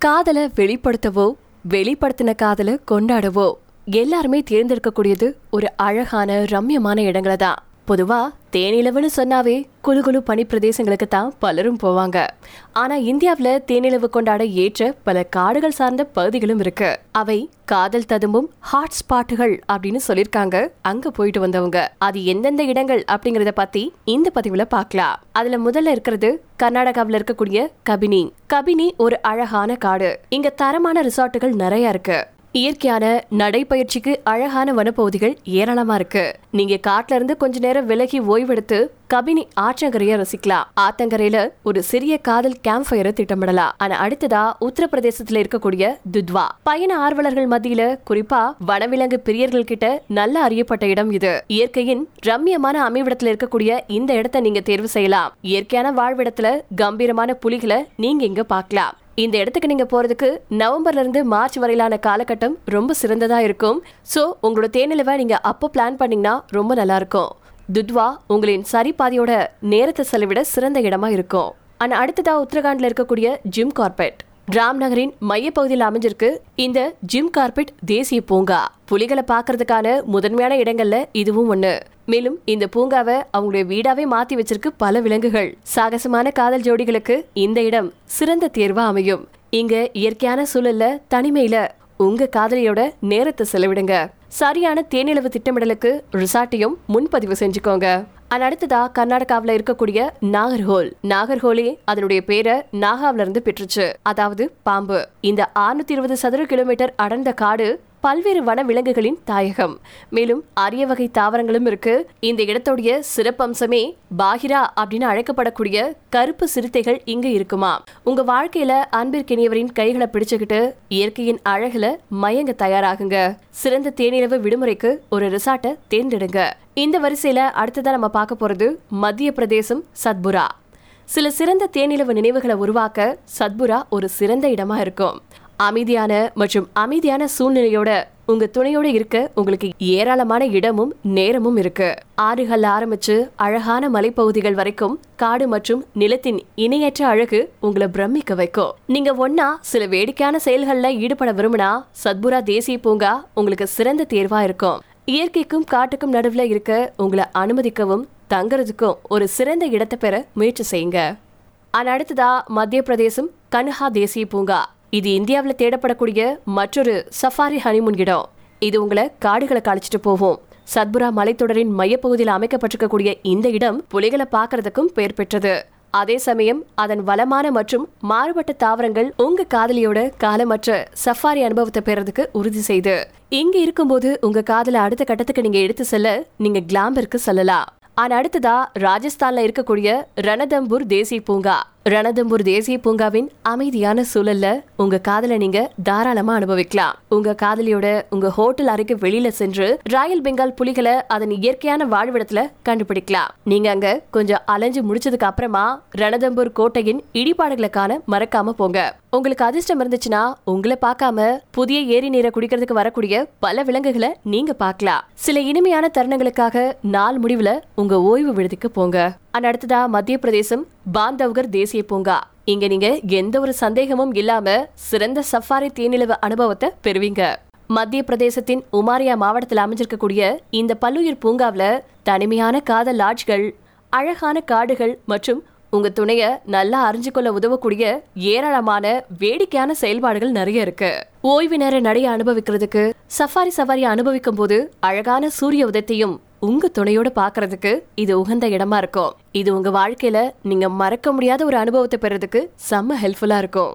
காதலை வெளிப்படுத்தவோ வெளிப்படுத்தின காதலை கொண்டாடவோ எல்லாருமே தேர்ந்தெடுக்கக்கூடியது ஒரு அழகான ரம்யமான இடங்களை தான் பொதுவா தேனிலவுன்னு சொன்னாவே குழு குழு பனி பிரதேசங்களுக்கு தான் பலரும் போவாங்க. ஆனா இந்தியாவுல தேனிலவு கொண்டாட ஏற்ற பல காடுகள் சார்ந்த பகுதிகளும் இருக்கு. அவை காதல் ததும்பும் ஹாட் ஸ்பாட்டுகள் அப்படின்னு சொல்லிருக்காங்க. அங்க போயிட்டு வந்தவங்க. அது எந்தெந்த இடங்கள் அப்படிங்கறத பத்தி இந்த பதிவுல பார்க்கலாம் அதுல முதல்ல இருக்கிறது கர்நாடகாவில் இருக்கக்கூடிய கபினி. கபினி ஒரு அழகான காடு. இங்க தரமான ரிசார்ட்டுகள் நிறைய இருக்கு. இயற்கையான நடைப்பயிற்சிக்கு அழகான வனப்பகுதிகள் ஏராளமா இருக்கு. நீங்க காட்டுல இருந்து கொஞ்ச நேரம் விலகி ஓய்வெடுத்து கபினி ஆற்றங்கரைய ரசிக்கலாம். ஆத்தங்கரையில ஒரு சிறிய காதல் கேம்ப் ஃபயரை திட்டமிடலாம். ஆனா அடுத்ததா உத்தரப்பிரதேசத்துல இருக்கக்கூடிய துத்வா. பயண ஆர்வலர்கள் மத்தியில குறிப்பா வனவிலங்கு பிரியர்கள் கிட்ட நல்ல அறியப்பட்ட இடம் இது. இயற்கையின் ரம்யமான அமைவிடத்துல இருக்கக்கூடிய இந்த இடத்தை நீங்க தேர்வு செய்யலாம். இயற்கையான வாழ்விடத்துல கம்பீரமான புலிகளை நீங்க இங்க பார்க்கலாம். இந்த இடத்துக்கு நீங்க போறதுக்கு நவம்பர்ல இருந்து மார்ச் வரையிலான காலகட்டம் ரொம்ப சிறந்ததா இருக்கும். சோ உங்களோட தேனிலவை நீங்க அப்போ பிளான் பண்ணீங்கன்னா ரொம்ப நல்லா இருக்கும். துத்வா உங்களின் சரி பாதியோட நேரத்தை செலவிட சிறந்த இடமா இருக்கும். ஆனா அடுத்ததா உத்தரகாண்ட்ல இருக்கக்கூடிய ஜிம் கார்பெட் ராம்நகரின் மையப்பகுதியில் அமைஞ்சிருக்கு இந்த ஜிம் கார்பெட் தேசிய பூங்கா. புலிகளை பார்க்கறதுக்கான முதன்மையான இடங்கள்ல இதுவும் ஒண்ணு. மேலும் இந்த பூங்காவை அவங்களுடைய வீடாவே மாத்தி வச்சிருக்கு பல விலங்குகள். சாகசமான காதல் ஜோடிகளுக்கு இந்த இடம் சிறந்த தேர்வா அமையும். இங்க இயற்கையான சூழல்ல தனிமையில உங்க காதலியோட நேரத்தை செலவிடுங்க. சரியான தேனிலவு திட்டமிடலுக்கு ரிசார்ட்டையும் முன்பதிவு செஞ்சுக்கோங்க. அண்ட் அடுத்ததா கர்நாடகாவில் இருக்கக்கூடிய நாகர்ஹோல் நாகர்ஹோலே அதனுடைய பேரை நாகாவில இருந்து பெற்றுச்சு. அதாவது பாம்பு. இந்த 620 இருபது சதுர கிலோமீட்டர் அடர்ந்த காடு பல்வேறு வன விலங்குகளின் தாயகம். மேலும் அரிய வகை தாவரங்களும் இருக்கு. இந்த இடத்துடைய சிறப்பம்சமே பாகிரா அப்படின்னு அழைக்கப்படக்கூடிய கருப்பு சிறுத்தைகள் இங்க இருக்குமா? உங்க வாழ்க்கையில அன்பிற்கினியவரின் கைகளை பிடிச்சுக்கிட்டு இயற்கையின் அழகுல மயங்க தயாராகுங்க. சிறந்த தேனிரவு விடுமுறைக்கு ஒரு ரிசார்ட்டை தேர்ந்தெடுங்க. இந்த வரிசையில் அடுத்ததாக நம்ம பார்க்க போகிறது மத்திய பிரதேசம் சத்புரா. சில சிறந்த தேனிலவு நினைவுகளை உருவாக்க சத்புரா ஒரு சிறந்த இடமா இருக்கும். அமைதியான மற்றும் அமைதியான சூழ்நிலையோட உங்க துணையோட இருக்க உங்களுக்கு ஏராளமான இடமும் நேரமும் இருக்கு. ஆறுகள் ஆரம்பிச்சு அழகான மலைப்பகுதிகள் வரைக்கும் காடு மற்றும் நிலத்தின் இணையற்ற அழகு உங்களை பிரமிக்க வைக்கும். நீங்க ஒன்னா சில வேடிக்கையான செயல்கள்ல ஈடுபட விரும்பினா சத்புரா தேசிய பூங்கா உங்களுக்கு சிறந்த தேர்வா இருக்கும். இயற்கைக்கும் காட்டுக்கும் நடுவில் இருக்க உங்களை அனுமதிக்கவும் தங்குறதுக்கும் ஒரு சிறந்த இடத்தை பெற முயற்சி செய்யுங்க. ஆனால் அடுத்ததா மத்திய பிரதேசம் கன்ஹா தேசிய பூங்கா. இது இந்தியாவில் தேடப்படக்கூடிய மற்றொரு சஃபாரி ஹனிமூன் இடம் இது உங்களை காடுகளை கழிச்சிட்டு போவோம் சத்புரா மலைத்தொடரின் மையப்பகுதியில் அமைக்கப்பட்டிருக்கக்கூடிய இந்த இடம் புலிகளை பார்க்கறதுக்கும் பெயர் பெற்றது. அதே சமயம் அதன் வளமான மற்றும் மாறுபட்ட தாவரங்கள் உங்க காதலியோட காலமற்ற சஃபாரி அனுபவத்தை பெறதுக்கு உறுதி செய்து. இங்க இருக்கும்போது உங்க காதலை அடுத்த கட்டத்துக்கு நீங்க எடுத்து செல்ல நீங்க கிளாம்பருக்கு செல்லலாம். ஆனா அடுத்ததா ராஜஸ்தான்ல இருக்கக்கூடிய ரணதம்பூர் தேசிய பூங்கா. ரணதம்பூர் தேசிய பூங்காவின் அமைதியான சூழல்ல உங்க காதலை நீங்க தாராளமா அனுபவிக்கலாம். உங்க காதலியோட உங்க ஹோட்டல் அறைக்கு வெளியில சென்று ராயல் பெங்கால் புலிகளை அதன் இயற்கையான வாழ்விடத்துல கண்டுபிடிக்கலாம். நீங்க அங்க கொஞ்சம் அலைஞ்சு முடிச்சதுக்கு அப்புறமா ரணதம்பூர் கோட்டையின் இடிபாடுகளை காண மறக்காம போங்க. உங்களுக்கு அதிர்ஷ்டம் இருந்துச்சுன்னா உங்களை பார்க்காம புதிய ஏரி நீரை குடிக்கிறதுக்கு வரக்கூடிய பல விலங்குகளை நீங்க பார்க்கலாம். சில இனிமையான தருணங்களுக்காக நாள் முடிவுல உங்க ஓய்வு விடுதிக்கு போங்க. அண்ட் அடுத்ததா மத்திய பிரதேசம் பாந்தவ்கர் தேசிய பூங்கா. இங்க நீங்க எந்த ஒரு சந்தேகமும் இல்லாம சிறந்த சஃபாரி தேனிலவு அனுபவத்தை பெறுவீங்க. மத்திய பிரதேசத்தின் உமாரியா மாவட்டத்தில் அமைஞ்சிருக்கக்கூடிய இந்த பல்லுயிர் பூங்காவில் தனிமையான காதல் லாட்ஜ்கள் அழகான காடுகள் மற்றும் உங்க துணைய நல்லா அறிஞ்சு கொள்ள உதவக்கூடிய ஏராளமான வேடிக்கையான செயல்பாடுகள் நிறைய இருக்கு. ஓய்வு நேர நடைய அனுபவிக்கிறதுக்கு சஃபாரி சவாரி அனுபவிக்கும் போது அழகான சூரிய உதயத்தையும் உங்க துணையோட பாக்குறதுக்கு இது உகந்த இடமா இருக்கும். இது உங்க வாழ்க்கையில நீங்க மறக்க முடியாத ஒரு அனுபவத்தை பெறதுக்கு செம்ம ஹெல்ப்ஃபுல்லா இருக்கும்.